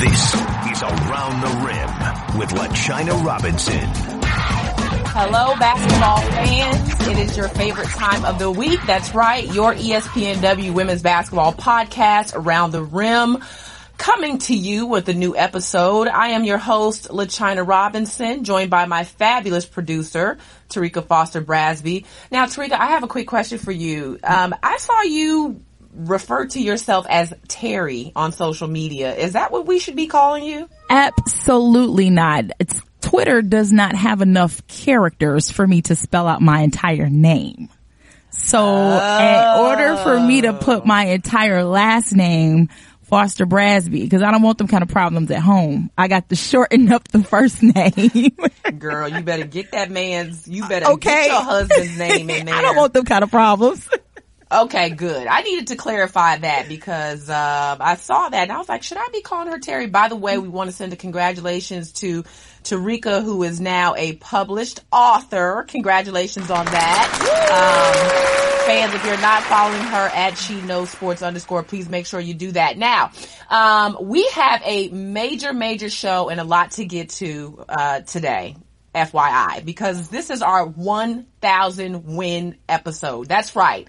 This is Around the Rim with LaChina Robinson. Hello, basketball fans. It is your favorite time of the week. That's right. Your ESPNW women's basketball podcast, Around the Rim, coming to you with a new episode. I am your host, LaChina Robinson, joined by my fabulous producer, Tarika Foster Brasby. Now, Tarika, I have a quick question for you. Um, I saw you refer to yourself as Terry on social media. Is that what we should be calling you? Absolutely not. It's, Twitter does not have enough characters for me to spell out my entire name. So in order for me to put oh. my entire last name, Foster Brasby, because I don't want them kind of problems at home. I got to shorten up the first name. Girl, you better get that man's, you better Okay. get your husband's name in there. I don't want them kind of problems. Okay, good. I needed to clarify that because um, I saw that and I was like, should I be calling her Terry? By the way, we want to send a congratulations to Tarika, who is now a published author. Congratulations on that. Um, fans, if you're not following her at She Knows Sports underscore, please make sure you do that. Now, um, we have a major, major show and a lot to get to uh, today. FYI, because this is our 1000 win episode. That's right.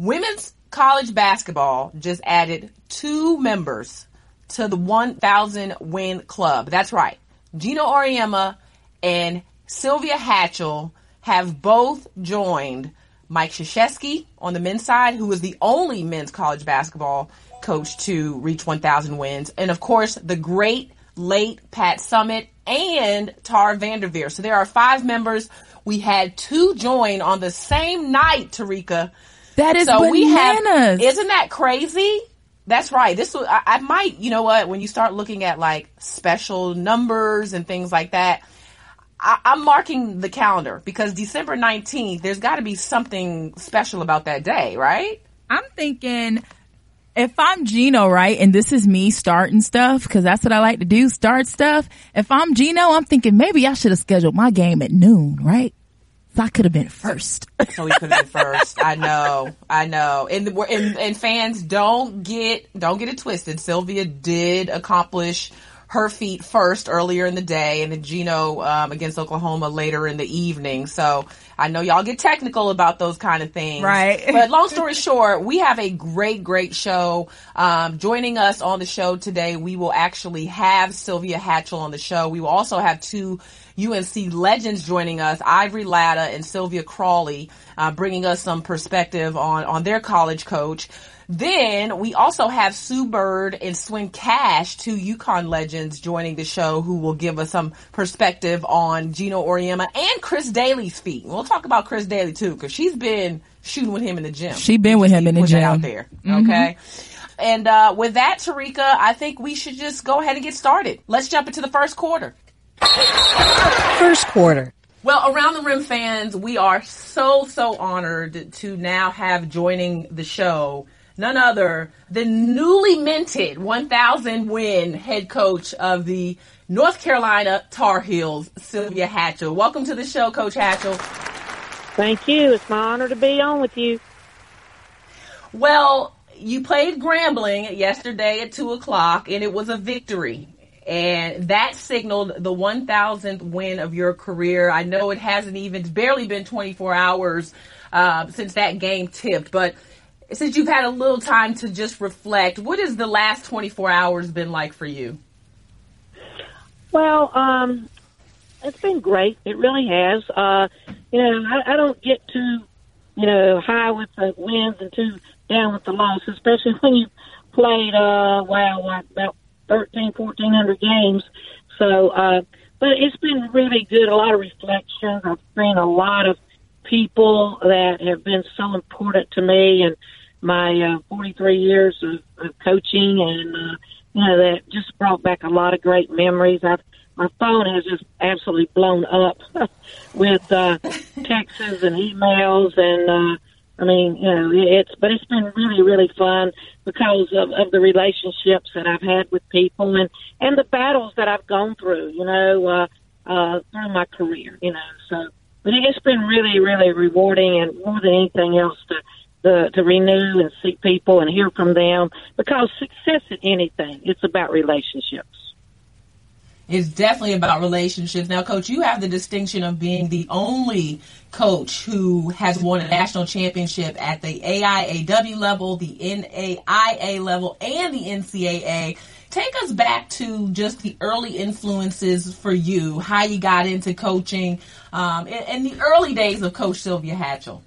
Women's college basketball just added two members to the 1000 win club. That's right. Geno Auriemma and Sylvia Hatchell have both joined Mike Krzyzewski on the men's side, who is the only men's college basketball coach to reach 1000 wins. And of course, the great late Pat Summitt and Tara Vanderveer. So there are five members. We had two join on the same night, Tarika. That is so we have, bananas. isn't that crazy? That's right. This I, I might, you know what, when you start looking at like special numbers and things like that, I, I'm marking the calendar because December 19th, there's got to be something special about that day, right? I'm thinking if I'm Geno, right, and this is me starting stuff, cause that's what I like to do, start stuff. If I'm Geno, I'm thinking maybe I should have scheduled my game at noon, right? I could have been first. So we could have been first. I know, I know. And, the- and and fans don't get don't get it twisted. Sylvia did accomplish her feat first earlier in the day, and then Geno um, against Oklahoma later in the evening. So I know y'all get technical about those kind of things, Right. But long story short, we have a great, great show. Um, joining us on the show today, we will actually have Sylvia Hatchell on the show. We will also have two UNC legends joining us, Ivory Latta and Sylvia Crawley, uh, bringing us some perspective on, on their college coach. Then we also have Sue Bird and Swin Cash, two UConn legends joining the show who will give us some perspective on Geno Auriemma and Chris Dailey's feat. We'll talk about Chris Dailey too, cause she's been shooting with him in the gym. She been with him in the gym. out there. Okay. And, uh, with that, Tarika, I think we should just go ahead and get started. Let's jump into the first quarter. First quarter. Well, around the rim fans, we are so, so honored to now have joining the show none other than newly minted 1000 win head coach of the North Carolina Tar Heels, Sylvia Hatchell. Welcome to the show, Coach Hatchell. Thank you. It's my honor to be on with you. Well, you played Grambling yesterday at 2 o'clock, and it was a victory. And that signaled the 1000th win of your career. I know it hasn't even, it's barely been 24 hours uh, since that game tipped, but since you've had a little time to just reflect, what has the last 24 hours been like for you? Well, um, it's been great. It really has. Uh, you know, I, I don't get too, you know, high with the wins and too down with the losses, especially when you played, uh, wow, like about 13, 1400 games. So, uh, but it's been really good. A lot of reflections. I've seen a lot of people that have been so important to me and my uh, 43 years of, of coaching and, uh, you know, that just brought back a lot of great memories. I've, my phone has just absolutely blown up with uh, texts and emails, and uh, I mean, you know, it's but it's been really, really fun because of, of the relationships that I've had with people and and the battles that I've gone through, you know, uh, uh, through my career, you know. So, but it's been really, really rewarding, and more than anything else, to the, to renew and see people and hear from them because success in anything, it's about relationships. It's definitely about relationships. Now, coach, you have the distinction of being the only coach who has won a national championship at the AIAW level, the NAIA level, and the NCAA. Take us back to just the early influences for you, how you got into coaching, um, in, the early days of Coach Sylvia Hatchell.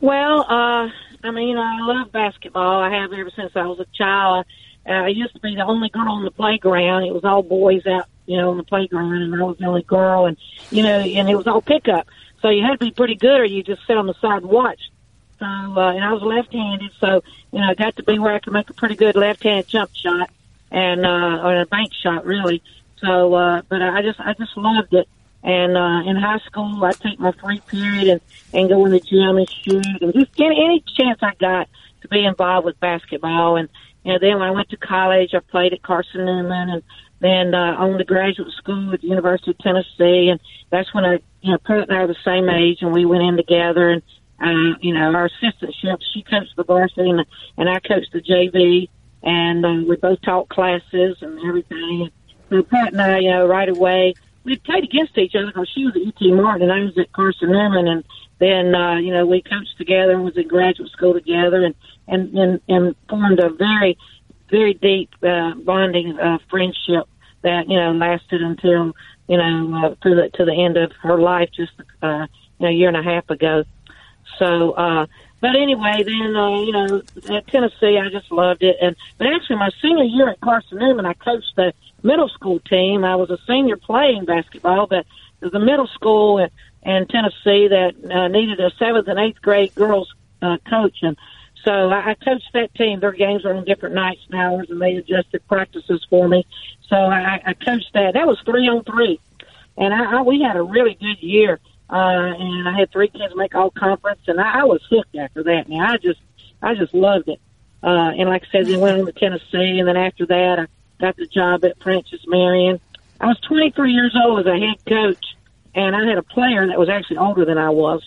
Well, uh, I mean, I love basketball. I have ever since I was a child. Uh, I used to be the only girl on the playground. It was all boys out, you know, on the playground, and I was the only girl, and you know, and it was all pickup. So you had to be pretty good, or you just sit on the side and watch. So, uh, and I was left-handed, so you know, I got to be where I could make a pretty good left-handed jump shot and uh, or a bank shot, really. So, uh, but I just, I just loved it. And uh, in high school, I take my free period and and go in the gym and shoot, and just get any chance I got to be involved with basketball. And know, then when I went to college, I played at Carson Newman, and then uh, went to graduate school at the University of Tennessee, and that's when I, you know, Pat and I are the same age, and we went in together, and uh, you know, our assistantship, she coached the varsity, and, and I coached the JV, and uh, we both taught classes and everything. So Pat and I, you know, right away we played against each other because she was at UT Martin and I was at Carson Newman, and then uh, you know we coached together and was in graduate school together, and and and, and formed a very very deep uh, bonding uh, friendship that you know lasted until you know uh, to the to the end of her life just uh, you know, a year and a half ago. So, uh, but anyway, then uh, you know at Tennessee, I just loved it. And but actually, my senior year at Carson Newman, I coached the middle school team. I was a senior playing basketball, but the middle school in, in Tennessee that uh, needed a seventh and eighth grade girls uh, coach, and so I, I coached that team. Their games are on different nights and hours, and they adjusted practices for me. So I, I coached that. That was three on three, and I, I we had a really good year. Uh, and I had three kids make all conference, and I, I was hooked after that. Now I just, I just loved it. Uh, and like I said, then went on to Tennessee, and then after that, I got the job at Francis Marion. I was 23 years old as a head coach, and I had a player that was actually older than I was.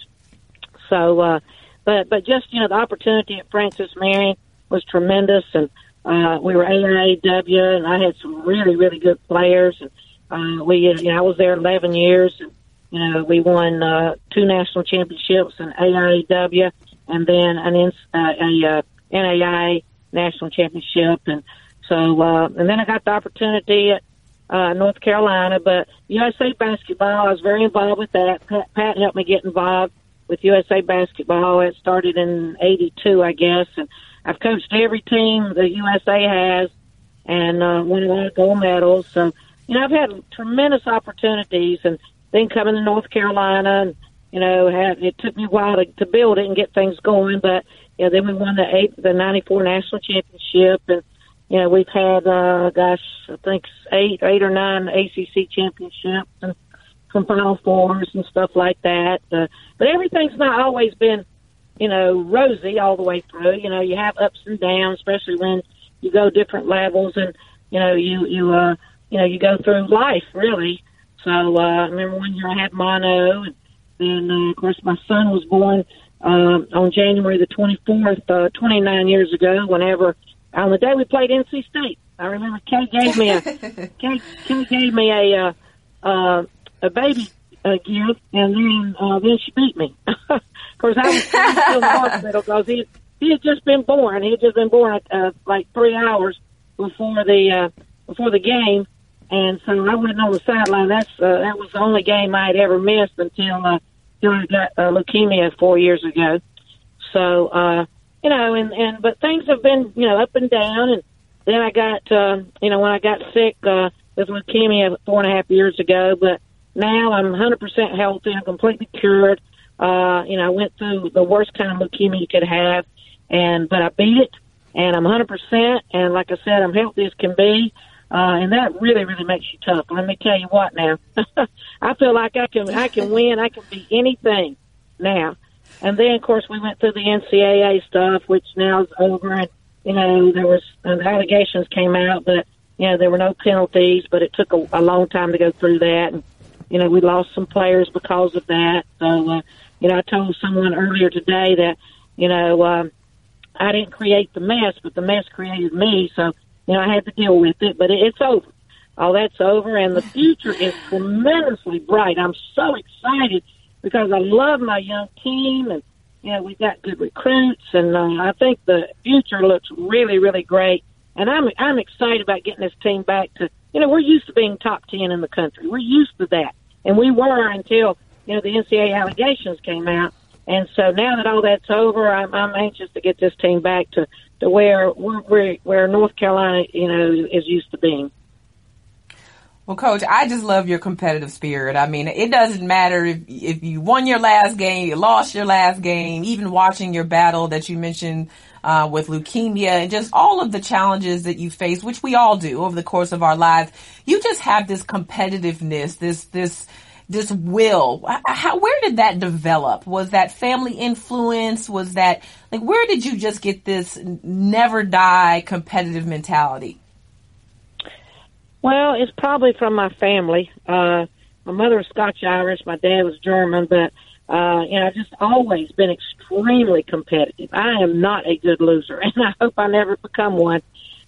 So, uh, but but just you know the opportunity at Francis Marion was tremendous, and uh, we were AIAW, and I had some really really good players, and uh, we you know I was there 11 years, and you know we won uh, two national championships in AIAW, and then an uh, a uh, NAIA national championship, and so, uh, and then I got the opportunity at uh, North Carolina, but USA Basketball, I was very involved with that. Pat, Pat helped me get involved with USA Basketball. It started in 82, I guess, and I've coached every team the USA has and uh, won a lot of gold medals. So, you know, I've had tremendous opportunities and then coming to North Carolina and, you know, it took me a while to, to build it and get things going, but, you know, then we won the eight, the 94 national championship and, you know, we've had, uh, gosh, I think eight, eight or nine ACC championships and some Final Fours and stuff like that. Uh, but everything's not always been, you know, rosy all the way through. You know, you have ups and downs, especially when you go different levels and, you know, you, you, uh, you know, you go through life really. So, uh, I remember one year I had mono and then, uh, of course, my son was born, um, on January the 24th, uh, 29 years ago, whenever on the day we played NC State. I remember Kay gave me a Kay, Kay gave me a uh, uh, a baby uh, gift, and then uh, then she beat me. of course, I was still in the hospital because he he had just been born. He had just been born uh, like three hours before the uh, before the game, and so I went on the sideline. That's uh, that was the only game I had ever missed until uh, until I got uh, leukemia four years ago. So. uh you know, and and but things have been you know up and down, and then I got uh, you know when I got sick uh, with leukemia four and a half years ago, but now I'm 100% healthy. I'm completely cured. Uh, you know, I went through the worst kind of leukemia you could have, and but I beat it, and I'm 100%. And like I said, I'm healthy as can be. Uh, and that really, really makes you tough. Let me tell you what now. I feel like I can, I can win. I can be anything now. And then, of course, we went through the NCAA stuff, which now is over. And, you know, there was, and the allegations came out, but, you know, there were no penalties, but it took a, a long time to go through that. And, you know, we lost some players because of that. So, uh, you know, I told someone earlier today that, you know, um, I didn't create the mess, but the mess created me. So, you know, I had to deal with it, but it, it's over. All that's over, and the future is tremendously bright. I'm so excited because I love my young team, and you know we've got good recruits, and uh, I think the future looks really, really great. And I'm I'm excited about getting this team back to you know we're used to being top ten in the country. We're used to that, and we were until you know the NCAA allegations came out. And so now that all that's over, I'm, I'm anxious to get this team back to, to where where where North Carolina, you know, is used to being. Well, coach, I just love your competitive spirit. I mean, it doesn't matter if, if you won your last game, you lost your last game, even watching your battle that you mentioned, uh, with leukemia and just all of the challenges that you face, which we all do over the course of our lives. You just have this competitiveness, this, this, this will. How, where did that develop? Was that family influence? Was that, like, where did you just get this never die competitive mentality? Well, it's probably from my family. Uh, my mother was Scotch Irish, my dad was German, but uh, you know, I've just always been extremely competitive. I am not a good loser, and I hope I never become one.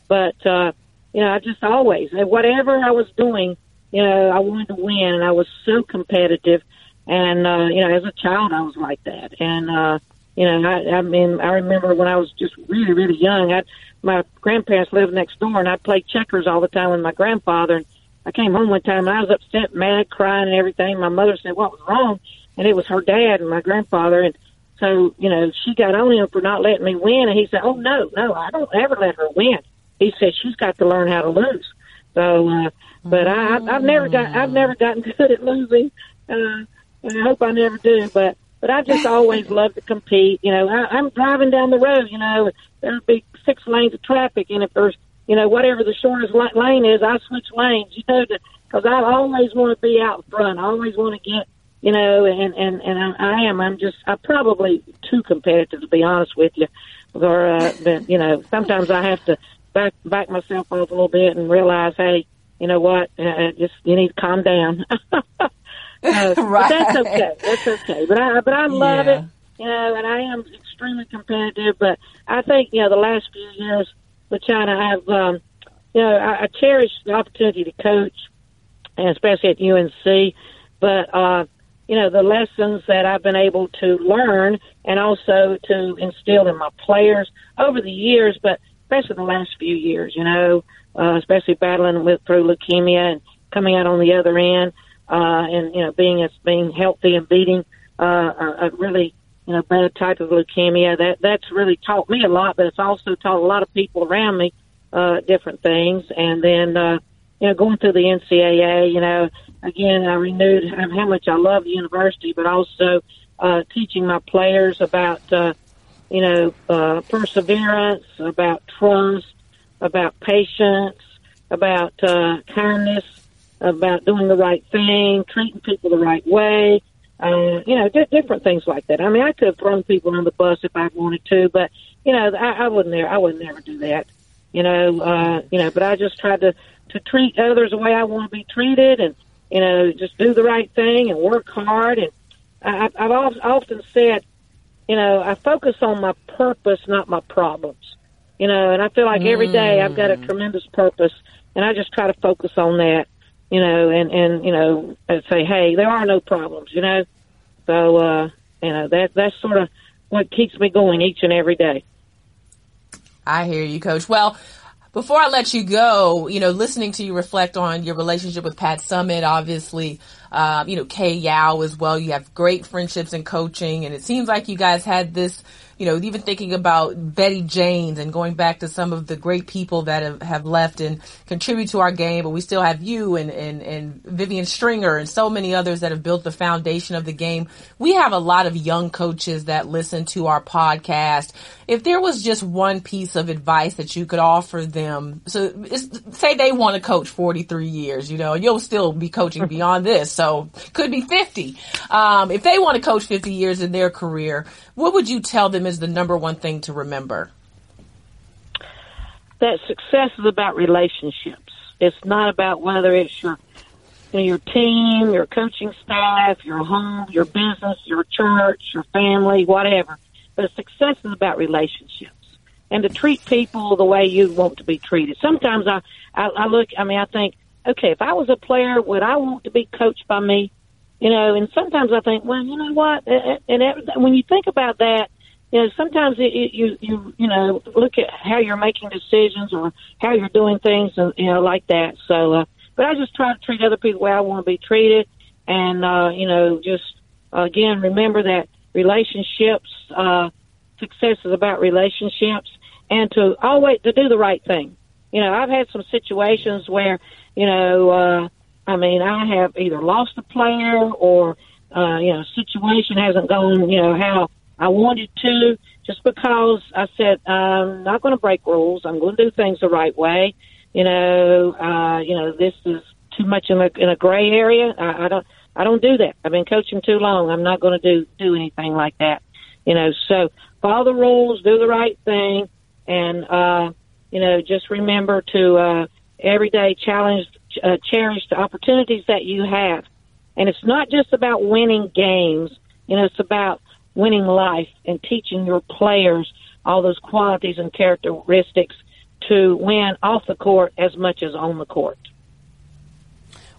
But uh, you know, I just always, whatever I was doing, you know, I wanted to win, and I was so competitive. And uh, you know, as a child, I was like that. And uh, you know, I, I mean, I remember when I was just really, really young. I my grandparents lived next door, and I played checkers all the time with my grandfather. And I came home one time, and I was upset, mad, crying, and everything. My mother said, "What was wrong?" And it was her dad and my grandfather, and so you know, she got on him for not letting me win. And he said, "Oh no, no, I don't ever let her win." He said she's got to learn how to lose. So, uh, but I, I've never got, I've never gotten good at losing. Uh, and I hope I never do. But but I just always love to compete. You know, I, I'm driving down the road. You know, there'll be six lanes of traffic, and if there's you know whatever the shortest lane is, I switch lanes. You know, because I always want to be out front. I always want to get you know, and and and I, I am. I'm just. I'm probably too competitive to be honest with you. Or, uh, but you know, sometimes I have to back back myself off a little bit and realize, hey, you know what? Uh, just you need to calm down. Uh, right. But that's okay. That's okay. But I but I love yeah. it. You know, and I am extremely competitive. But I think you know the last few years with China, I've um, you know I, I cherish the opportunity to coach, and especially at UNC. But uh, you know the lessons that I've been able to learn, and also to instill in my players over the years, but especially the last few years. You know, uh, especially battling with through leukemia and coming out on the other end uh, and you know being as being healthy and beating uh, a, a really you know bad type of leukemia. That that's really taught me a lot, but it's also taught a lot of people around me uh, different things. And then uh, you know going through the NCAA, you know again I renewed how much I love university, but also uh, teaching my players about uh, you know uh, perseverance, about trust, about patience, about uh, kindness about doing the right thing, treating people the right way, uh, you know, di- different things like that. I mean, I could have thrown people on the bus if I wanted to, but you know, I, I wouldn't. there. I would never do that. You know, uh, you know, but I just tried to to treat others the way I want to be treated, and you know, just do the right thing and work hard. And I, I've often said, you know, I focus on my purpose, not my problems. You know, and I feel like every day I've got a mm. tremendous purpose, and I just try to focus on that you know, and and you know, say, hey, there are no problems, you know. So uh, you know that that's sort of what keeps me going each and every day. I hear you, Coach. Well, before I let you go, you know, listening to you reflect on your relationship with Pat Summitt, obviously, uh, you know, Kay Yow as well. You have great friendships and coaching, and it seems like you guys had this you know, even thinking about Betty Jaynes and going back to some of the great people that have, have left and contribute to our game, but we still have you and, and, and Vivian Stringer and so many others that have built the foundation of the game. We have a lot of young coaches that listen to our podcast. If there was just one piece of advice that you could offer them, so say they want to coach 43 years, you know, you'll still be coaching beyond this. So could be 50. Um, if they want to coach 50 years in their career, what would you tell them is the number one thing to remember? That success is about relationships. It's not about whether it's your you know, your team, your coaching staff, your home, your business, your church, your family, whatever. But success is about relationships and to treat people the way you want to be treated. Sometimes I, I, I look, I mean, I think, okay, if I was a player, would I want to be coached by me? You know, and sometimes I think, well, you know what? And when you think about that, you know, sometimes it, it, you you you know look at how you're making decisions or how you're doing things, and you know, like that. So, uh, but I just try to treat other people the way I want to be treated, and uh, you know, just again remember that relationships, uh, success is about relationships, and to always to do the right thing. You know, I've had some situations where, you know, uh, I mean, I have either lost a player or, uh, you know, situation hasn't gone, you know, how I wanted to just because I said I'm not going to break rules. I'm going to do things the right way. You know, uh, you know, this is too much in a in a gray area. I, I don't I don't do that. I've been coaching too long. I'm not going to do do anything like that. You know, so follow the rules, do the right thing, and uh, you know, just remember to uh, every day challenge uh, cherish the opportunities that you have. And it's not just about winning games. You know, it's about winning life and teaching your players all those qualities and characteristics to win off the court as much as on the court.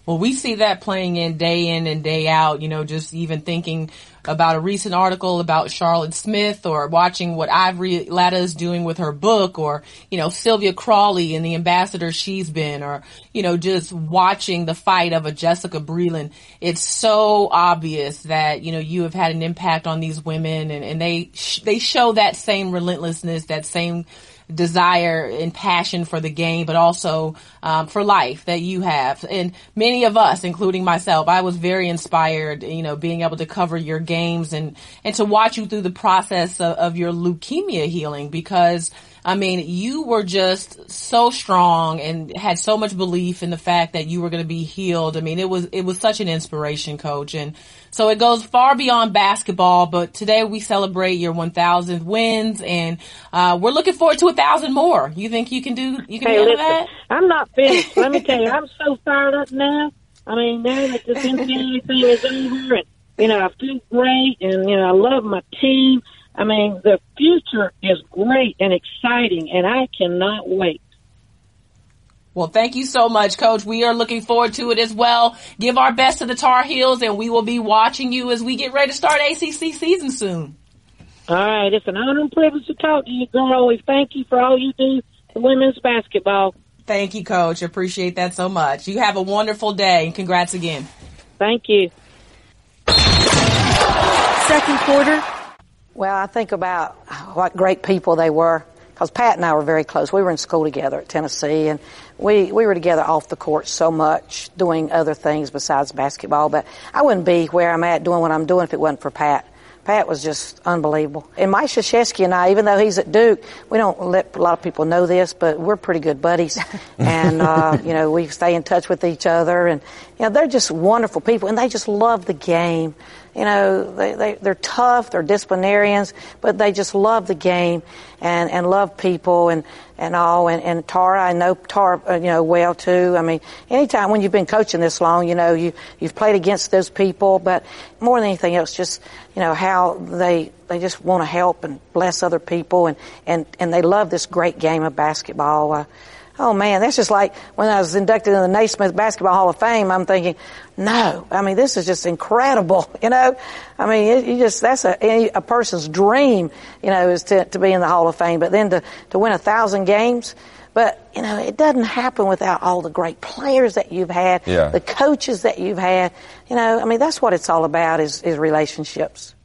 Well, we see that playing in day in and day out, you know, just even thinking about a recent article about Charlotte Smith or watching what Ivory Latta is doing with her book or, you know, Sylvia Crawley and the ambassador she's been or, you know, just watching the fight of a Jessica Breland. It's so obvious that, you know, you have had an impact on these women and, and they, sh- they show that same relentlessness, that same, desire and passion for the game, but also um, for life that you have. And many of us, including myself, I was very inspired, you know, being able to cover your games and and to watch you through the process of, of your leukemia healing because. I mean, you were just so strong and had so much belief in the fact that you were going to be healed. I mean, it was, it was such an inspiration, coach. And so it goes far beyond basketball, but today we celebrate your 1000th wins and, uh, we're looking forward to a thousand more. You think you can do, you can hey, handle that? I'm not finished. Let me tell you, I'm so fired up now. I mean, now that this NCAA thing is over and, you know, I feel great and, you know, I love my team. I mean, the future is great and exciting and I cannot wait. Well, thank you so much, Coach. We are looking forward to it as well. Give our best to the Tar Heels, and we will be watching you as we get ready to start ACC season soon. All right. It's an honor and privilege to talk to you, girl. We thank you for all you do for women's basketball. Thank you, Coach. Appreciate that so much. You have a wonderful day, and congrats again. Thank you. Second quarter. Well, I think about what great people they were because Pat and I were very close. We were in school together at Tennessee, and we we were together off the court so much, doing other things besides basketball. But I wouldn't be where I'm at doing what I'm doing if it wasn't for Pat. Pat was just unbelievable. And Mike Krzyzewski and I, even though he's at Duke, we don't let a lot of people know this, but we're pretty good buddies. and, uh, you know, we stay in touch with each other. And, you know, they're just wonderful people, and they just love the game you know, they, they, they're tough, they're disciplinarians, but they just love the game and, and love people and, and all. And, and Tara, I know Tara, uh, you know, well too. I mean, anytime when you've been coaching this long, you know, you, you've played against those people, but more than anything else, just, you know, how they, they just want to help and bless other people and, and, and they love this great game of basketball. Uh, Oh man, that's just like when I was inducted in the Naismith Basketball Hall of Fame. I'm thinking, no, I mean this is just incredible. You know, I mean it, you just that's a a person's dream. You know, is to to be in the Hall of Fame, but then to to win a thousand games. But you know, it doesn't happen without all the great players that you've had, yeah. the coaches that you've had. You know, I mean that's what it's all about is is relationships.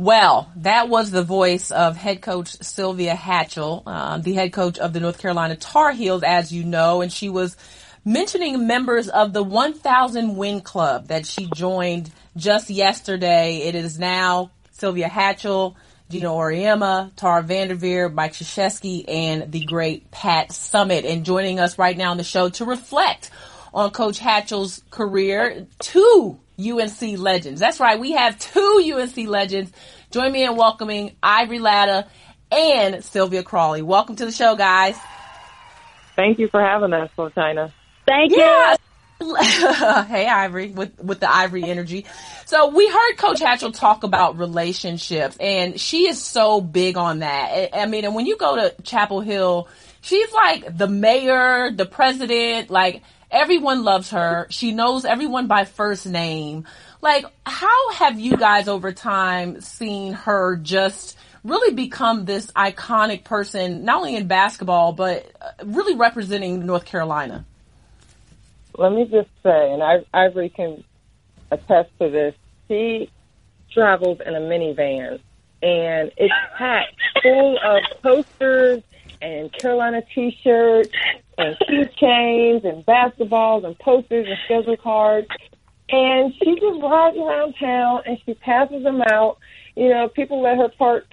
Well, that was the voice of head coach Sylvia Hatchell, uh, the head coach of the North Carolina Tar Heels, as you know, and she was mentioning members of the 1000 Win Club that she joined just yesterday. It is now Sylvia Hatchell, Geno Auriemma, Tara Vanderveer, Mike Krzyzewski, and the great Pat Summitt. And joining us right now on the show to reflect on Coach Hatchell's career, two UNC legends. That's right. We have two UNC legends. Join me in welcoming Ivory Latta and Sylvia Crawley. Welcome to the show, guys. Thank you for having us, China. Thank yeah. you. hey Ivory with with the Ivory energy. So we heard Coach Hatchell talk about relationships, and she is so big on that. I mean, and when you go to Chapel Hill, she's like the mayor, the president, like everyone loves her. She knows everyone by first name. Like, how have you guys over time seen her just really become this iconic person, not only in basketball, but uh, really representing North Carolina? let me just say, and I, Ivory can attest to this, she travels in a minivan and it's packed full of posters and Carolina t-shirts and keychains and basketballs and posters and schedule cards. And she just rides around town and she passes them out. You know, people let her park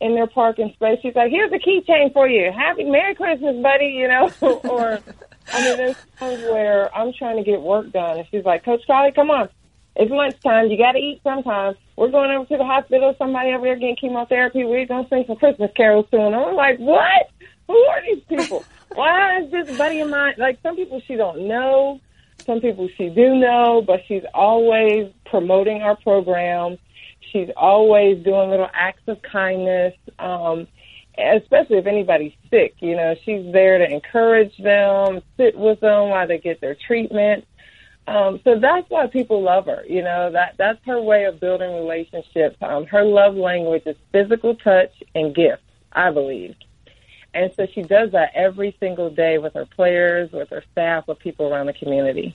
in their parking space. She's like, here's a keychain for you. Happy Merry Christmas, buddy, you know, or I mean, there's times where I'm trying to get work done, and she's like, Coach Charlie, come on. It's lunchtime. You got to eat sometime. We're going over to the hospital. Somebody over there getting chemotherapy. We're going to sing some Christmas carols soon. I'm like, what? Who are these people? Why is this buddy of mine? Like, some people she don't know. Some people she do know, but she's always promoting our program. She's always doing little acts of kindness. Um, especially if anybody's sick. You know, she's there to encourage them, sit with them while they get their treatment. Um, so that's why people love her. You know, that that's her way of building relationships. Um, her love language is physical touch and gifts, I believe. And so she does that every single day with her players, with her staff, with people around the community.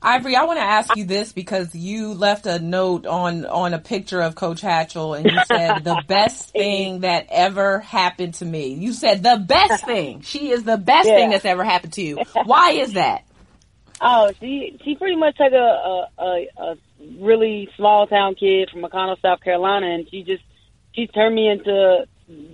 Ivory, I want to ask you this because you left a note on on a picture of Coach Hatchell, and you said the best thing that ever happened to me. You said the best thing. She is the best yeah. thing that's ever happened to you. Why is that? Oh, she she pretty much like a a, a really small town kid from McConnell, South Carolina, and she just she turned me into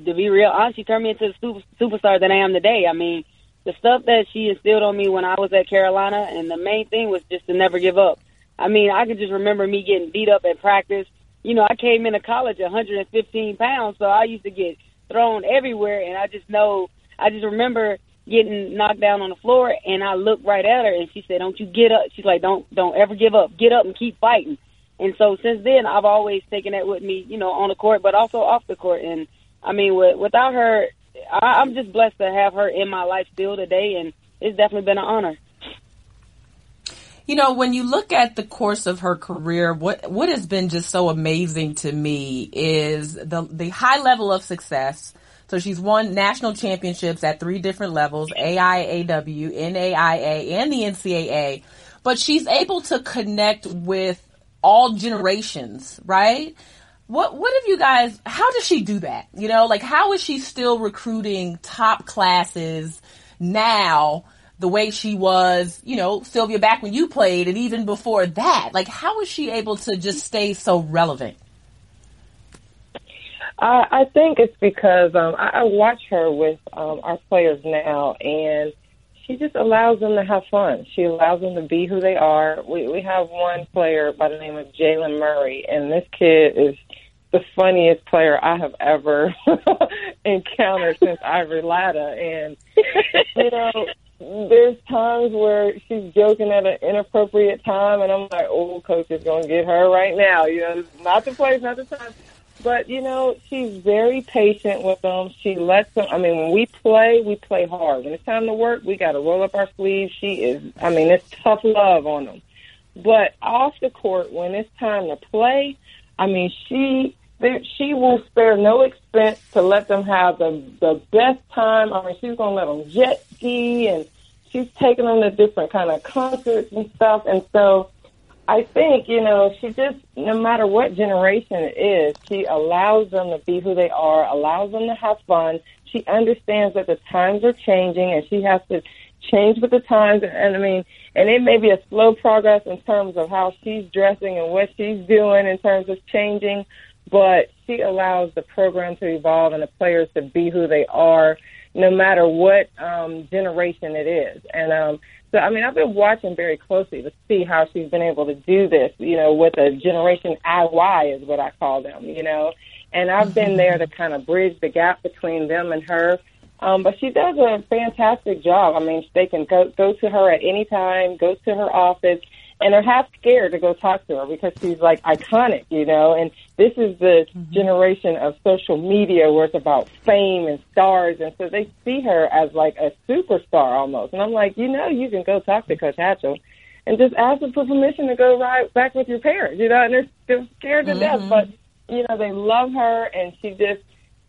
to be real honest, she turned me into the super, superstar that I am today. I mean the stuff that she instilled on me when I was at Carolina, and the main thing was just to never give up. I mean, I could just remember me getting beat up at practice. You know, I came into college 115 pounds, so I used to get thrown everywhere, and I just know, I just remember getting knocked down on the floor, and I looked right at her, and she said, "Don't you get up?" She's like, "Don't, don't ever give up. Get up and keep fighting." And so since then, I've always taken that with me, you know, on the court, but also off the court. And I mean, with, without her, I, I'm just blessed to have her in my life still today, and it's definitely been an honor. You know, when you look at the course of her career, what what has been just so amazing to me is the the high level of success. So she's won national championships at three different levels, AIAW, NAIA, and the NCAA. But she's able to connect with all generations, right? What what have you guys how does she do that? You know like how is she still recruiting top classes now the way she was you know sylvia back when you played and even before that? Like how is she able to just stay so relevant? Uh, I think it's because um, I, I watch her with um, our players now, and she just allows them to have fun. She allows them to be who they are. We we have one player by the name of Jalen Murray, and this kid is the funniest player I have ever encountered since Ivory Latta. And, you know, there's times where she's joking at an inappropriate time, and I'm like, oh, coach is going to get her right now. You know, not the place, not the time. But, you know, she's very patient with them. She lets them, I mean, when we play, we play hard. When it's time to work, we got to roll up our sleeves. She is, I mean, it's tough love on them. But off the court, when it's time to play, I mean, she she will spare no expense to let them have the the best time. I mean, she's gonna let them jet ski, and she's taking them to different kind of concerts and stuff. And so, I think you know, she just no matter what generation it is, she allows them to be who they are, allows them to have fun. She understands that the times are changing, and she has to change with the times. And, and I mean, and it may be a slow progress in terms of how she's dressing and what she's doing in terms of changing but she allows the program to evolve and the players to be who they are, no matter what um, generation it is. And um, so, I mean, I've been watching very closely to see how she's been able to do this, you know, with a generation IY is what I call them, you know. And I've been there to kind of bridge the gap between them and her. Um, but she does a fantastic job. I mean, they can go go to her at any time, go to her office, and they're half scared to go talk to her because she's like iconic, you know. And this is the mm-hmm. generation of social media where it's about fame and stars, and so they see her as like a superstar almost. And I'm like, you know, you can go talk to Coach Hatchell and just ask them for permission to go right back with your parents, you know. And they're scared to mm-hmm. death, but you know, they love her, and she just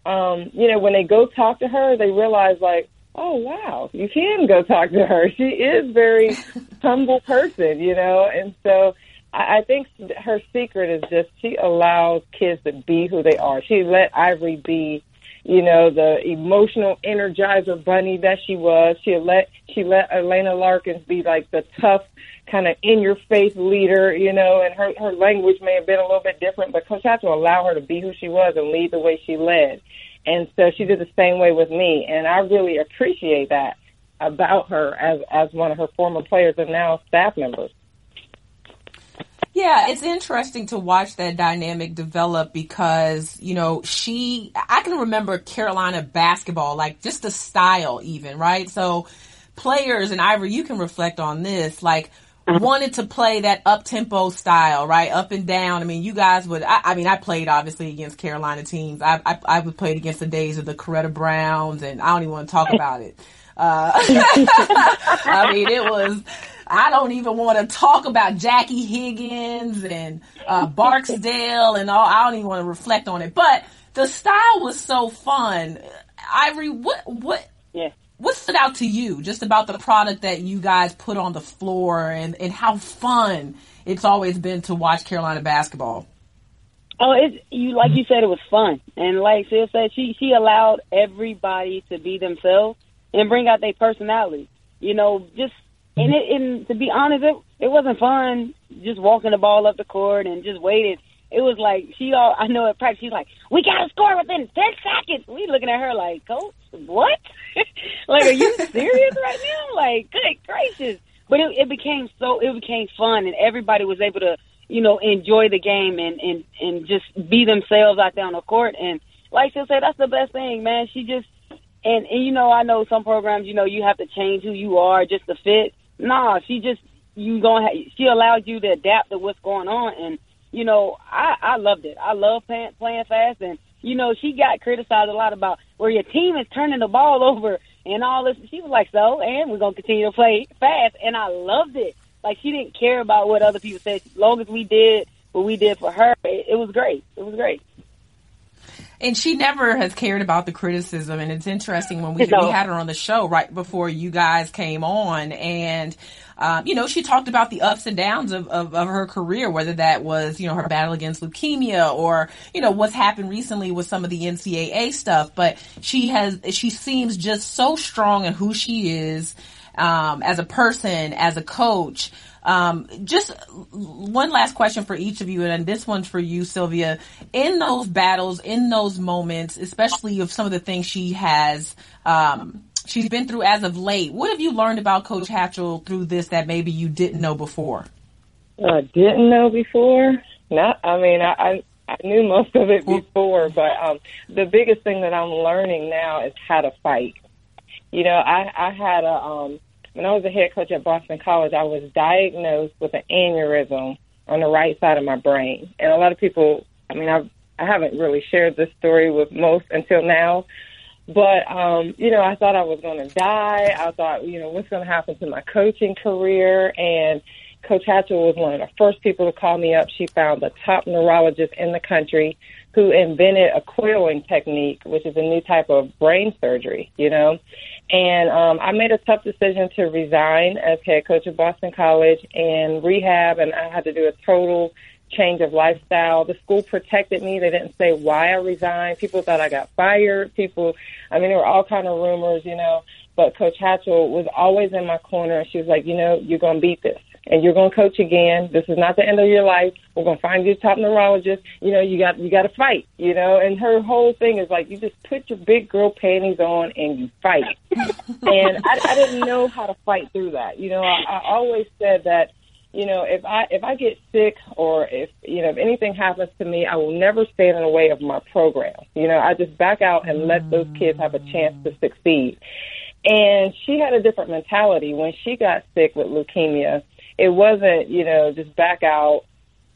um, you know, when they go talk to her, they realize like, oh wow, you can go talk to her. She is very humble person, you know, and so I, I think her secret is just she allows kids to be who they are. She let Ivory be, you know, the emotional energizer bunny that she was. She let she let Erlana Larkins be like the tough kind of in your face leader, you know, and her her language may have been a little bit different, but Coach had to allow her to be who she was and lead the way she led. And so she did the same way with me, and I really appreciate that about her as as one of her former players and now staff members. Yeah, it's interesting to watch that dynamic develop because, you know, she, I can remember Carolina basketball, like just the style even, right? So players, and Ivory, you can reflect on this, like. Wanted to play that up tempo style, right? Up and down. I mean, you guys would, I, I mean, I played obviously against Carolina teams. I, I, I would play against the days of the Coretta Browns and I don't even want to talk about it. Uh, I mean, it was, I don't even want to talk about Jackie Higgins and, uh, Barksdale and all. I don't even want to reflect on it, but the style was so fun. Ivory, what, what, yeah what stood out to you just about the product that you guys put on the floor and, and how fun it's always been to watch Carolina basketball? Oh, it's you like you said, it was fun, and like Sid said, she she allowed everybody to be themselves and bring out their personality. You know, just and it and to be honest, it it wasn't fun just walking the ball up the court and just waiting it was like she all I know at practice she's like, We gotta score within ten seconds. We looking at her like, Coach, what? like, are you serious right now? Like, good gracious. But it, it became so it became fun and everybody was able to, you know, enjoy the game and, and, and just be themselves out there on the court and like she said, that's the best thing, man. She just and, and you know, I know some programs, you know, you have to change who you are just to fit. Nah, she just you gonna ha- she allowed you to adapt to what's going on and you know, I, I loved it. I love playing, playing fast, and you know, she got criticized a lot about where your team is turning the ball over and all this. She was like, so, and we're gonna continue to play fast, and I loved it. Like she didn't care about what other people said, as long as we did what we did for her. It, it was great. It was great and she never has cared about the criticism. And it's interesting when we, no. we had her on the show right before you guys came on, and um, you know she talked about the ups and downs of, of, of her career, whether that was you know her battle against leukemia or you know what's happened recently with some of the NCAA stuff. But she has she seems just so strong in who she is um, as a person, as a coach. Um, just one last question for each of you, and this one's for you, Sylvia. In those battles, in those moments, especially of some of the things she has, um, she's been through as of late, what have you learned about Coach Hatchell through this that maybe you didn't know before? I didn't know before. Not, I mean, I, I I knew most of it before, but um, the biggest thing that I'm learning now is how to fight. You know, I I had a um when I was a head coach at Boston College, I was diagnosed with an aneurysm on the right side of my brain. And a lot of people, I mean, I've, I haven't really shared this story with most until now. But, um, you know, I thought I was going to die. I thought, you know, what's going to happen to my coaching career? And Coach Hatchell was one of the first people to call me up. She found the top neurologist in the country who invented a coiling technique, which is a new type of brain surgery, you know. And um, I made a tough decision to resign as head coach of Boston College and rehab, and I had to do a total change of lifestyle. The school protected me. They didn't say why I resigned. People thought I got fired. People, I mean, there were all kind of rumors, you know. But Coach Hatchell was always in my corner. And she was like, you know, you're going to beat this and you're going to coach again. This is not the end of your life. We're going to find you a top neurologist. You know, you got you got to fight. You know, and her whole thing is like you just put your big girl panties on and you fight. and I, I didn't know how to fight through that. You know, I, I always said that you know, if I if I get sick or if you know if anything happens to me, I will never stand in the way of my program. You know, I just back out and let those kids have a chance to succeed. And she had a different mentality when she got sick with leukemia. It wasn't, you know, just back out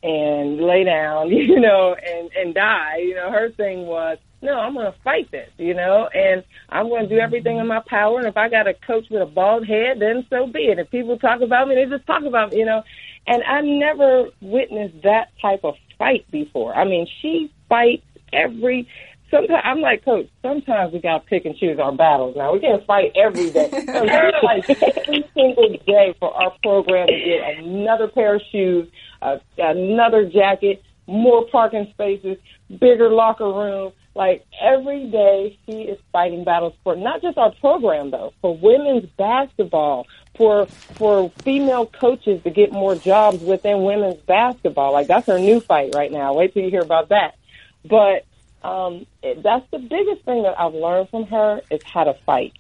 and lay down, you know, and and die. You know, her thing was, no, I'm going to fight this, you know, and I'm going to do everything in my power. And if I got a coach with a bald head, then so be it. If people talk about me, they just talk about me, you know. And I never witnessed that type of fight before. I mean, she fights every. Sometimes I'm like, Coach. Sometimes we got to pick and choose our battles. Now we can't fight every day. So we every single day for our program to get another pair of shoes, uh, another jacket, more parking spaces, bigger locker room like every day, she is fighting battles for not just our program though, for women's basketball, for for female coaches to get more jobs within women's basketball. Like that's her new fight right now. Wait till you hear about that. But um, it, that's the biggest thing that I've learned from her is how to fight.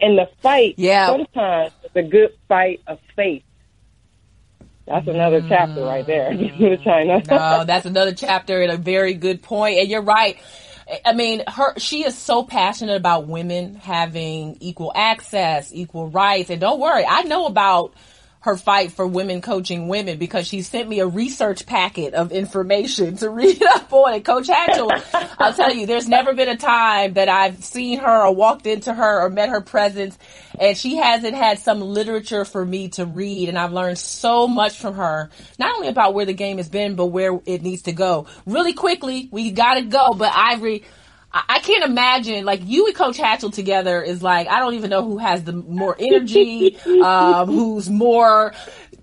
And the fight, yeah. sometimes it's a good fight of faith. That's another mm. chapter right there, China. no, that's another chapter and a very good point. And you're right. I mean, her she is so passionate about women having equal access, equal rights, and don't worry, I know about her fight for women coaching women because she sent me a research packet of information to read up on it. Coach Hatchell, I'll tell you, there's never been a time that I've seen her or walked into her or met her presence and she hasn't had some literature for me to read and I've learned so much from her, not only about where the game has been, but where it needs to go. Really quickly, we gotta go, but Ivory, I can't imagine like you and Coach Hatchell together is like I don't even know who has the more energy, um, who's more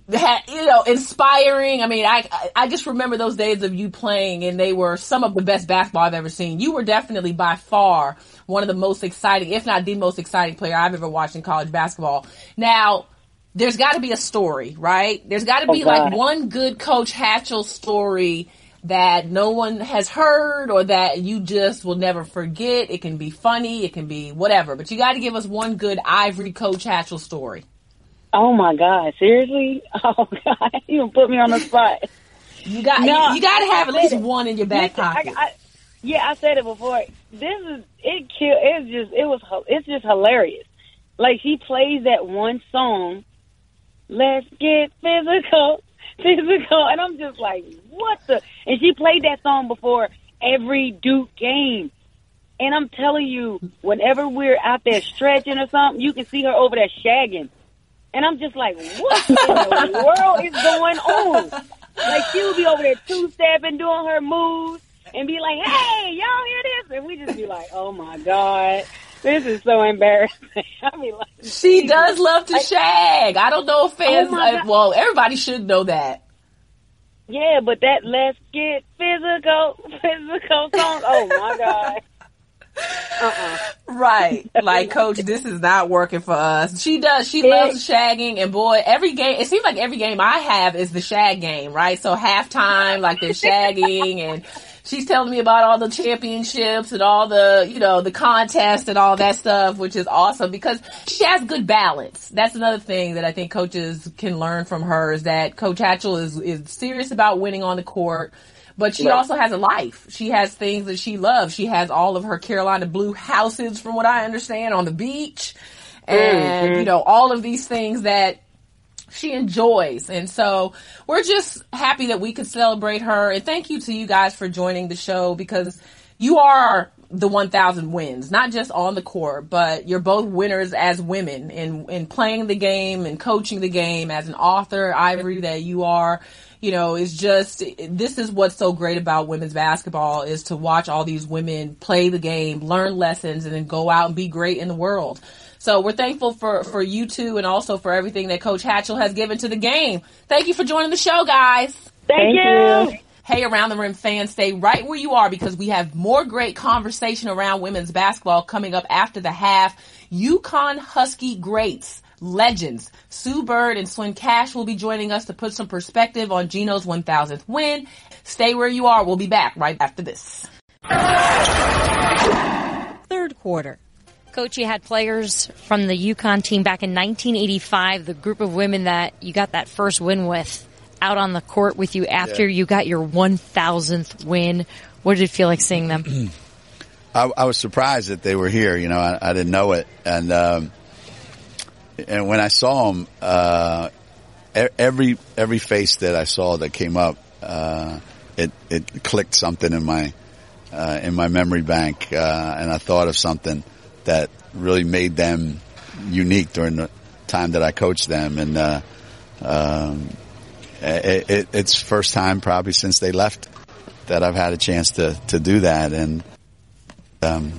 you know, inspiring. I mean, I I just remember those days of you playing, and they were some of the best basketball I've ever seen. You were definitely by far one of the most exciting, if not the most exciting player I've ever watched in college basketball. Now, there's got to be a story, right? There's got to be oh, like one good Coach Hatchell story that no one has heard or that you just will never forget. It can be funny, it can be whatever, but you got to give us one good Ivory Coach Hatchell story. Oh my God! Seriously? Oh God! You put me on the spot. You got no, you, you got to have at least it. one in your back pocket. I, I, yeah, I said it before. This is it. Kill. It's just it was. It's just hilarious. Like she plays that one song. Let's get physical physical. And I'm just like, what the? And she played that song before every Duke game. And I'm telling you, whenever we're out there stretching or something, you can see her over there shagging. And I'm just like, what in the world is going on? Like she would be over there two stepping, doing her moves, and be like, "Hey, y'all hear this?" And we just be like, "Oh my god." This is so embarrassing. I mean, like, she does love to shag. I don't know if oh, fans. Oh well, everybody should know that. Yeah, but that let's get physical, physical song. Oh my god. Uh-uh. Right. Like, coach, this is not working for us. She does. She loves shagging and boy, every game, it seems like every game I have is the shag game, right? So halftime, like they're shagging and she's telling me about all the championships and all the, you know, the contests and all that stuff, which is awesome because she has good balance. That's another thing that I think coaches can learn from her is that Coach Hatchell is, is serious about winning on the court. But she right. also has a life. She has things that she loves. She has all of her Carolina blue houses, from what I understand, on the beach. And, mm-hmm. you know, all of these things that she enjoys. And so we're just happy that we could celebrate her. And thank you to you guys for joining the show because you are the 1000 wins, not just on the court, but you're both winners as women in, in playing the game and coaching the game as an author, Ivory, that you are you know, is just, this is what's so great about women's basketball is to watch all these women play the game, learn lessons, and then go out and be great in the world. So we're thankful for, for you two and also for everything that Coach Hatchell has given to the game. Thank you for joining the show, guys. Thank, Thank you. you. Hey, Around the Rim fans, stay right where you are because we have more great conversation around women's basketball coming up after the half. UConn Husky greats, legends, Sue Bird and Swin Cash will be joining us to put some perspective on Geno's 1000th win. Stay where you are. We'll be back right after this. Third quarter. Coach, you had players from the UConn team back in 1985, the group of women that you got that first win with out on the court with you after Yeah. you got your 1000th win. What did it feel like seeing them? I, I was surprised that they were here. You know, I, I didn't know it, and um, and when I saw them, uh, every every face that I saw that came up, uh, it it clicked something in my uh, in my memory bank, uh, and I thought of something that really made them unique during the time that I coached them, and uh, um, it, it, it's first time probably since they left that I've had a chance to to do that, and um,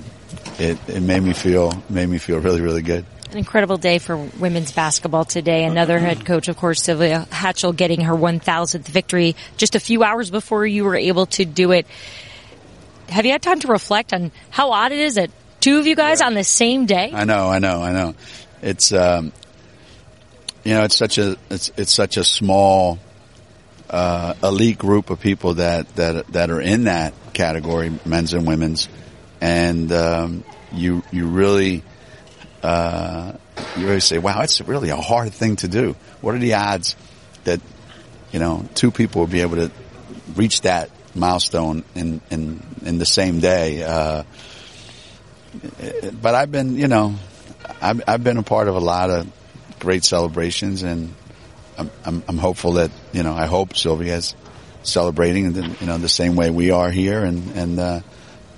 it it made me feel made me feel really really good. An incredible day for women's basketball today. Another head coach, of course, Sylvia Hatchell getting her 1000th victory just a few hours before you were able to do it. Have you had time to reflect on how odd it is that two of you guys on the same day? I know, I know, I know. It's um, you know, it's such a it's it's such a small uh, elite group of people that that that are in that category, men's and women's, and um, you you really uh, you really say, wow, it's really a hard thing to do. What are the odds that you know two people will be able to reach that milestone in in in the same day? Uh, but I've been, you know, I've, I've been a part of a lot of great celebrations, and I'm, I'm, I'm hopeful that you know, I hope Sylvia's celebrating, you know, the same way we are here, and and uh,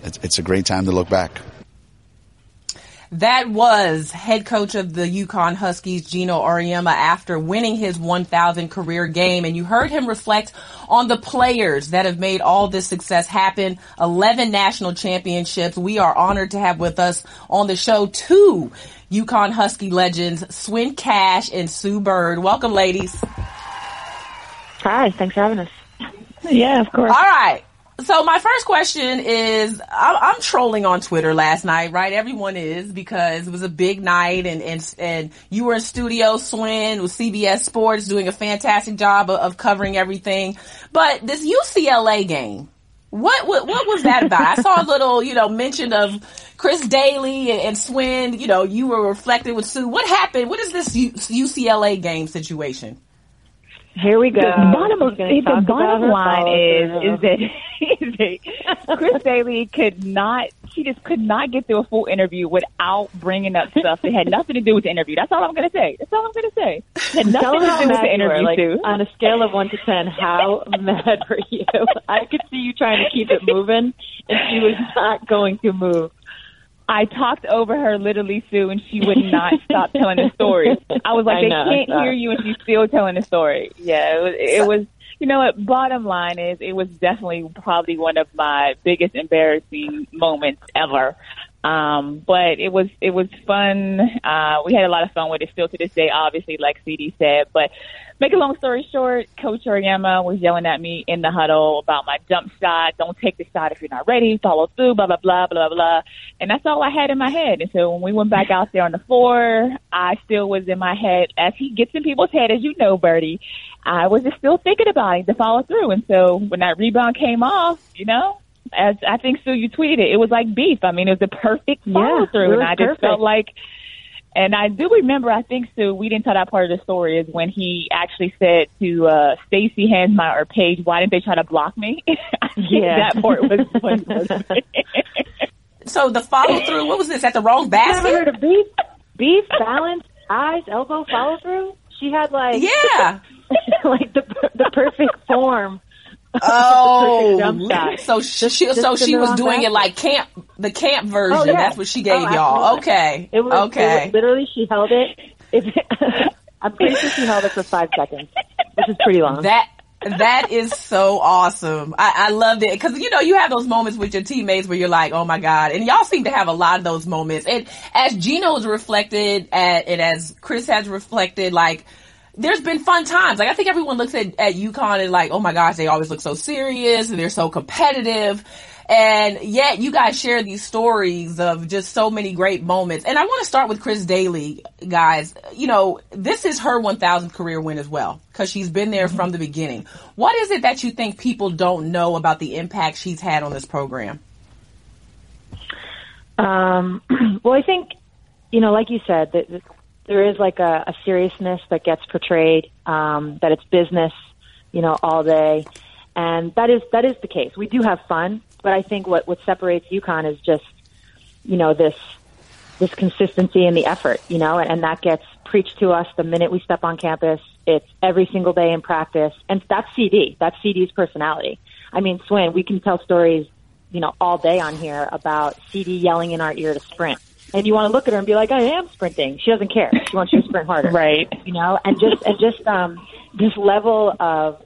it's, it's a great time to look back. That was head coach of the UConn Huskies, Geno Auriemma, after winning his 1000 career game. And you heard him reflect on the players that have made all this success happen. 11 national championships. We are honored to have with us on the show two UConn Husky legends, Swin Cash and Sue Bird. Welcome, ladies. Hi, thanks for having us. Yeah, of course. All right. So my first question is, I'm, I'm trolling on Twitter last night, right? Everyone is because it was a big night and, and, and you were in studio, Swin, with CBS Sports doing a fantastic job of, of covering everything. But this UCLA game, what, what, what was that about? I saw a little, you know, mention of Chris Dailey and, and Swin, you know, you were reflecting with Sue. What happened? What is this U, UCLA game situation? Here we go. The bottom, the bottom line is is that, is that Chris Dailey could not. She just could not get through a full interview without bringing up stuff that had nothing to do with the interview. That's all I'm going to say. That's all I'm going to say. Had nothing to do with the interview, Like, Sue. on a scale of one to ten, how mad were you? I could see you trying to keep it moving, and she was not going to move. I talked over her literally, Sue, and she would not stop telling the story. I was like, I they know, can't hear you, and she's still telling the story. Yeah, it was. It was you know what? Bottom line is, it was definitely probably one of my biggest embarrassing moments ever. Um, but it was it was fun. Uh, we had a lot of fun with it. Still to this day, obviously, like CD said. But make a long story short, Coach Auriemma was yelling at me in the huddle about my jump shot. Don't take the shot if you're not ready. Follow through. Blah blah blah blah blah. And that's all I had in my head. And so when we went back out there on the floor, I still was in my head as he gets in people's head, as you know, Birdie. I was just still thinking about it to follow through. And so when that rebound came off, you know, as I think Sue, you tweeted it, it was like beef. I mean, it was the perfect follow through, was and I just felt like. And I do remember, I think Sue, we didn't tell that part of the story, is when he actually said to uh Stacey Hansmeyer or Paige, "Why didn't they try to block me?" I think Yeah. that part was funny. So the follow through, what was this? At the wrong Never basket? heard of beef, beef, balance, eyes, elbow, follow through. She had like Yeah. like the the perfect form. Oh, so she, Just- she just so she was doing it like camp, the camp oh, version. Oh, yeah. That's what she gave Oh, y'all. Okay, It was, okay. It was literally, she held it. I'm pretty sure she held it for five seconds, which is pretty long. That that is so awesome. I, I loved it because you know you have those moments with your teammates where you're like, oh my god, and y'all seem to have a lot of those moments. And as Geno's reflected, at, and as Chris has reflected, like. There's been fun times. Like I think everyone looks at, at UConn and like, oh my gosh, they always look so serious and they're so competitive. And yet you guys share these stories of just so many great moments. And I want to start with Chris Dailey, guys. You know, this is her 1000th career win as well because she's been there from the beginning. What is it that you think people don't know about the impact she's had on this program? Um, well, I think you know, like you said, that there is like a, a seriousness that gets portrayed, um, that it's business, you know, all day, and that is that is the case. We do have fun, but I think what what separates UConn is just, you know, this this consistency and the effort, you know, and, and that gets preached to us the minute we step on campus. It's every single day in practice, and that's CD. That's CD's personality. I mean, Swin, we can tell stories, you know, all day on here about CD yelling in our ear to sprint. And you want to look at her and be like, I am sprinting. She doesn't care. She wants you to sprint harder. Right. You know, and just, and just, um, this level of,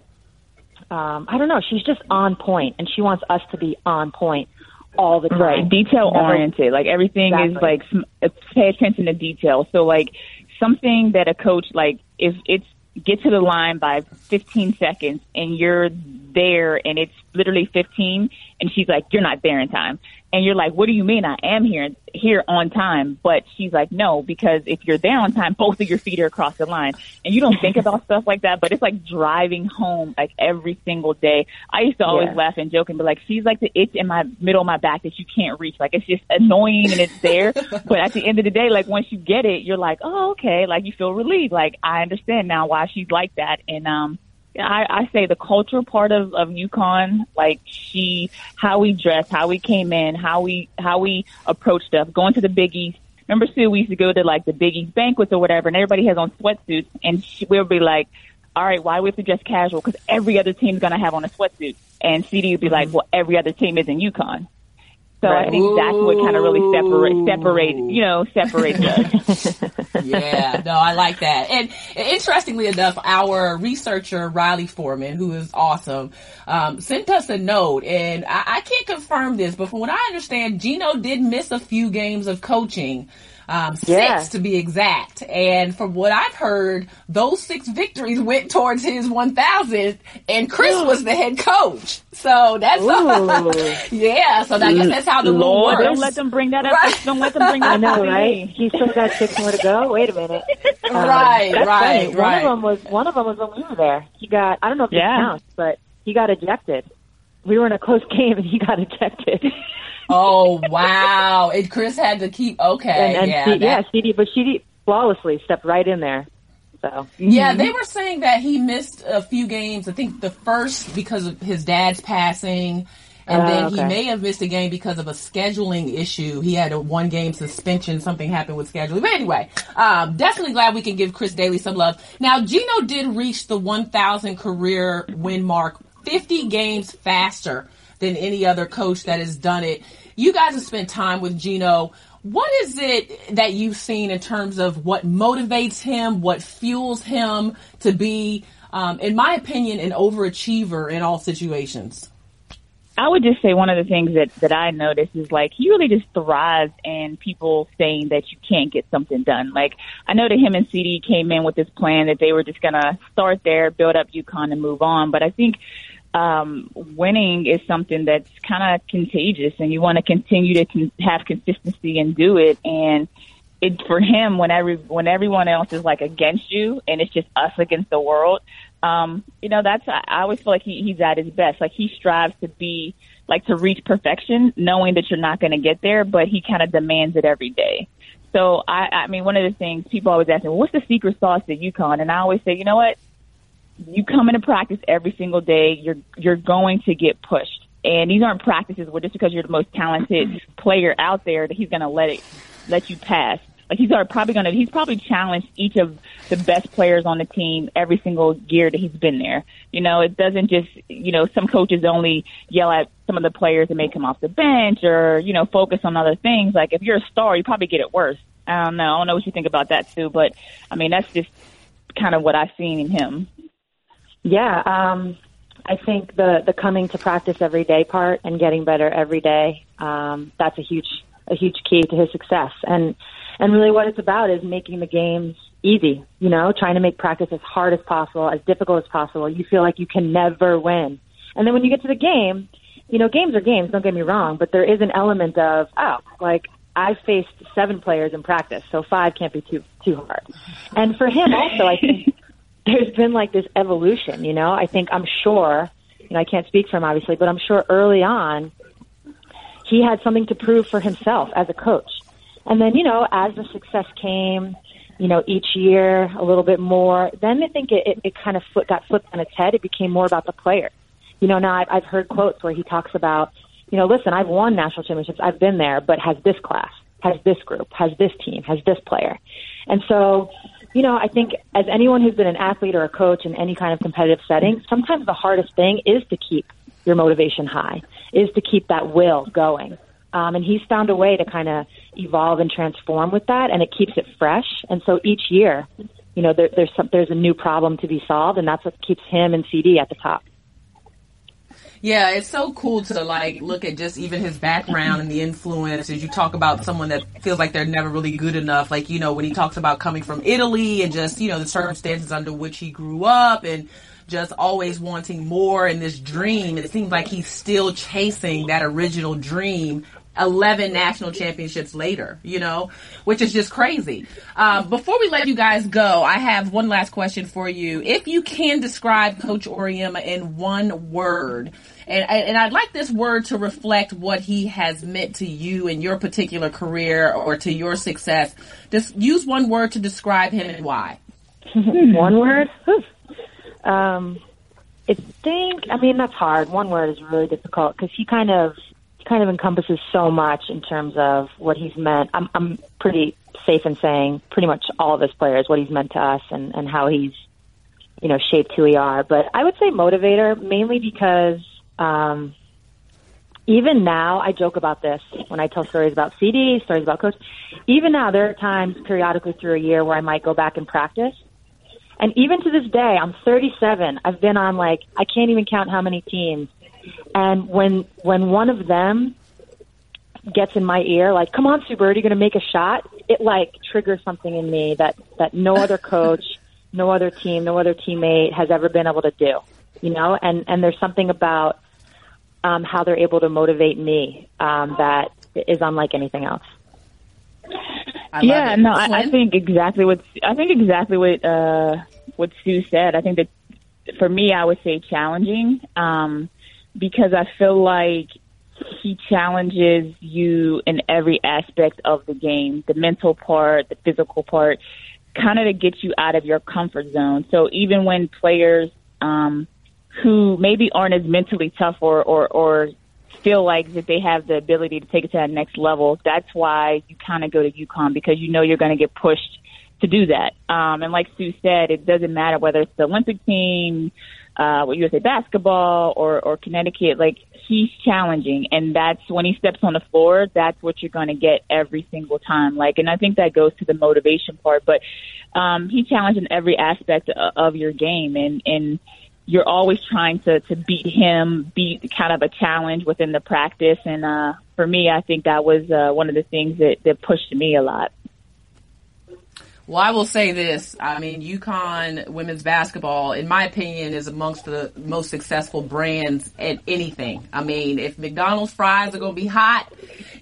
um, I don't know, she's just on point and she wants us to be on point all the time. Right, detail oriented. Like everything is like pay attention to detail. So like something that a coach like if it's get to the line by 15 seconds and you're there and it's literally 15 and she's like you're not there in time and you're like what do you mean? I am here here on time. But she's like no because if you're there on time both of your feet are across the line. And you don't think about stuff like that but it's like driving home like every single day. I used to always Yeah. laugh and joke and be like she's like the itch in my middle of my back that you can't reach. Like it's just annoying and it's there. But at the end of the day like once you get it you're like oh okay. Like you feel relieved. Like I understand now why she's like that. And um I, I say the cultural part of, of UConn, like she, how we dress, how we came in, how we, how we approach stuff, going to the Big East. Remember, Sue, we used to go to like the Big East banquets or whatever, and everybody has on sweatsuits, and she, we'll be like, all right, why we have to dress casual? Because every other team's to have on a sweatsuit. And CD would be like, mm-hmm. well, every other team is in UConn. So I Right. think that's what kind of really separate, separate, you know, separates us. yeah, no, I like that. And interestingly enough, our researcher Riley Foreman, who is awesome, um, sent us a note, and I, I can't confirm this, but from what I understand, Geno did miss a few games of coaching. Um, Yeah. six to be exact. And from what I've heard, those six victories went towards his 1000 and Chris was the head coach. So that's, yeah, so I guess that's how the rule Lord, works. don't let them bring that up. Right. Don't let them bring that I up. know, right? He still got six more to go. Wait a minute. Um, Right, that's right, funny. right. One of them was one of them was when we were there. He got I don't know if Yeah. it counts, but he got ejected. We were in a close game and he got ejected. Oh wow! And Chris had to keep okay. and, and yeah, C- that- yeah, CD, but CD flawlessly stepped right in there. So yeah. They were saying that he missed a few games. I think the first because of his dad's passing, and Oh, then okay. he may have missed a game because of a scheduling issue. He had a one game suspension. Something happened with scheduling. But anyway, um, definitely glad we can give Chris Dailey some love. Now, Geno did reach the 1,000 career win mark 50 games faster than any other coach that has done it. You guys have spent time with Geno. What is it that you've seen in terms of what motivates him, what fuels him to be, um, in my opinion, an overachiever in all situations? I would just say one of the things that that I noticed is like he really just thrives in people saying that you can't get something done. Like I know that him and CD came in with this plan that they were just gonna start there, build up UConn, and move on. But I think um, winning is something that's kind of contagious, and you want to continue to con- have consistency and do it. And it for him when every when everyone else is like against you, and it's just us against the world. Um, you know, that's I, I always feel like he, he's at his best. Like he strives to be like to reach perfection, knowing that you're not going to get there, but he kind of demands it every day. So I, I mean, one of the things people always ask me, well, what's the secret sauce to UConn? And I always say, you know what? You come into practice every single day. You're you're going to get pushed, and these aren't practices where just because you're the most talented player out there that he's going to let it let you pass. Like he's probably going to he's probably challenged each of the best players on the team every single year that he's been there. You know, it doesn't just you know some coaches only yell at some of the players and make them off the bench or you know focus on other things. Like if you're a star, you probably get it worse. I don't know. I don't know what you think about that too, but I mean that's just kind of what I've seen in him. Yeah, um, I think the the coming to practice every day part and getting better every day um, that's a huge a huge key to his success. And and really, what it's about is making the games easy. You know, trying to make practice as hard as possible, as difficult as possible. You feel like you can never win, and then when you get to the game, you know, games are games. Don't get me wrong, but there is an element of oh, like I faced seven players in practice, so five can't be too too hard. And for him also, I think there's been like this evolution, you know. I think I'm sure, you know, I can't speak for him obviously, but I'm sure early on he had something to prove for himself as a coach. And then, you know, as the success came, you know, each year a little bit more, then I think it, it, it kind of got flipped on its head. It became more about the player. You know, now I've, I've heard quotes where he talks about, you know, listen, I've won national championships, I've been there, but has this class, has this group, has this team, has this player. And so, you know, I think as anyone who's been an athlete or a coach in any kind of competitive setting, sometimes the hardest thing is to keep your motivation high, is to keep that will going. Um, and he's found a way to kind of evolve and transform with that, and it keeps it fresh. And so each year, you know, there, there's some, there's a new problem to be solved, and that's what keeps him and CD at the top. Yeah, it's so cool to like look at just even his background and the influences. You talk about someone that feels like they're never really good enough. Like, you know, when he talks about coming from Italy and just, you know, the circumstances under which he grew up and just always wanting more in this dream. It seems like he's still chasing that original dream 11 national championships later, you know, which is just crazy. Um, before we let you guys go, I have one last question for you. If you can describe Coach Auriemma in one word, and, and I'd like this word to reflect what he has meant to you in your particular career or to your success. Just use one word to describe him and why. one word? Um, I think, I mean, that's hard. One word is really difficult because he kind of, kind of encompasses so much in terms of what he's meant. I'm, I'm pretty safe in saying pretty much all of his players, what he's meant to us and, and how he's, you know, shaped who we are. But I would say motivator mainly because, um, even now, I joke about this when I tell stories about CD, stories about coach. Even now, there are times periodically through a year where I might go back and practice. And even to this day, I'm 37. I've been on like, I can't even count how many teams and when when one of them gets in my ear, like, "Come on, Sue Bird, you're going to make a shot," it like triggers something in me that that no other coach, no other team, no other teammate has ever been able to do. You know, and and there's something about um, how they're able to motivate me um, that is unlike anything else. yeah, no, I, I think exactly what I think exactly what uh, what Sue said. I think that for me, I would say challenging. Um, because I feel like he challenges you in every aspect of the game the mental part, the physical part, kind of to get you out of your comfort zone. So even when players um, who maybe aren't as mentally tough or, or, or feel like that they have the ability to take it to that next level, that's why you kind of go to UConn because you know you're going to get pushed to do that. Um, and like Sue said, it doesn't matter whether it's the Olympic team, uh, USA basketball or, or Connecticut, like he's challenging. And that's when he steps on the floor, that's what you're going to get every single time. Like, and I think that goes to the motivation part, but, um, he challenged in every aspect of, of your game and, and, you're always trying to to beat him, beat kind of a challenge within the practice. And uh, for me, I think that was uh, one of the things that that pushed me a lot. Well, I will say this. I mean, UConn women's basketball, in my opinion, is amongst the most successful brands at anything. I mean, if McDonald's fries are going to be hot,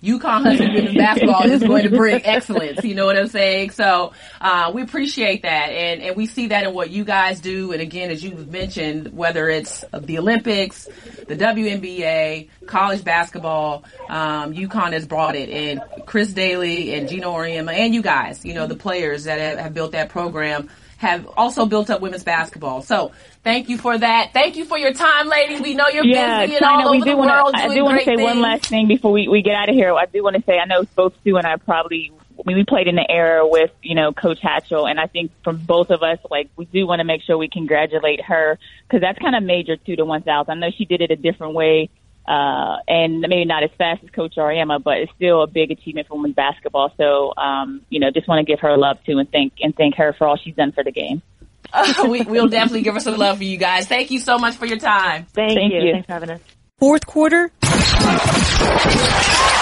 UConn women's basketball is going to bring excellence. You know what I'm saying? So, uh, we appreciate that. And, and we see that in what you guys do. And again, as you've mentioned, whether it's the Olympics, the WNBA, college basketball, um, UConn has brought it. And Chris Dailey and Geno Auriemma and you guys, you know, the players that have, have built that program have also built up women's basketball. So thank you for that. Thank you for your time, ladies. We know you're yeah, busy and all over the wanna, world I do want to say one last thing before we, we get out of here. I do want to say I know both Sue and I probably we, we played in the era with you know Coach Hatchell, and I think from both of us, like we do want to make sure we congratulate her because that's kind of major two to one thousand. I know she did it a different way uh, and maybe not as fast as Coach Auriemma, but it's still a big achievement for women's basketball. So, um, you know, just want to give her love too and thank and thank her for all she's done for the game. Uh, we, we'll definitely give her some love for you guys. Thank you so much for your time. Thank, Thank you. you. Thanks for having us. Fourth quarter.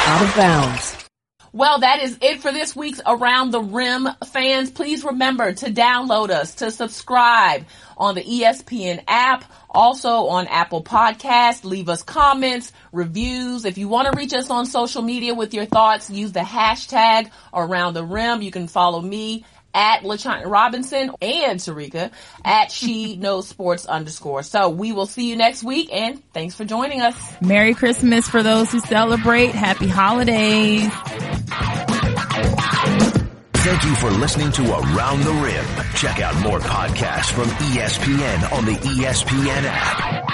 Out of bounds. Well, that is it for this week's Around the Rim. Fans, please remember to download us, to subscribe on the ESPN app, also on Apple Podcast. Leave us comments, reviews. If you want to reach us on social media with your thoughts, use the hashtag Around the Rim. You can follow me at LaChina Robinson and Terrika at She Knows Sports underscore. So we will see you next week and thanks for joining us. Merry Christmas for those who celebrate. Happy holidays. Thank you for listening to Around the Rim. Check out more podcasts from ESPN on the ESPN app.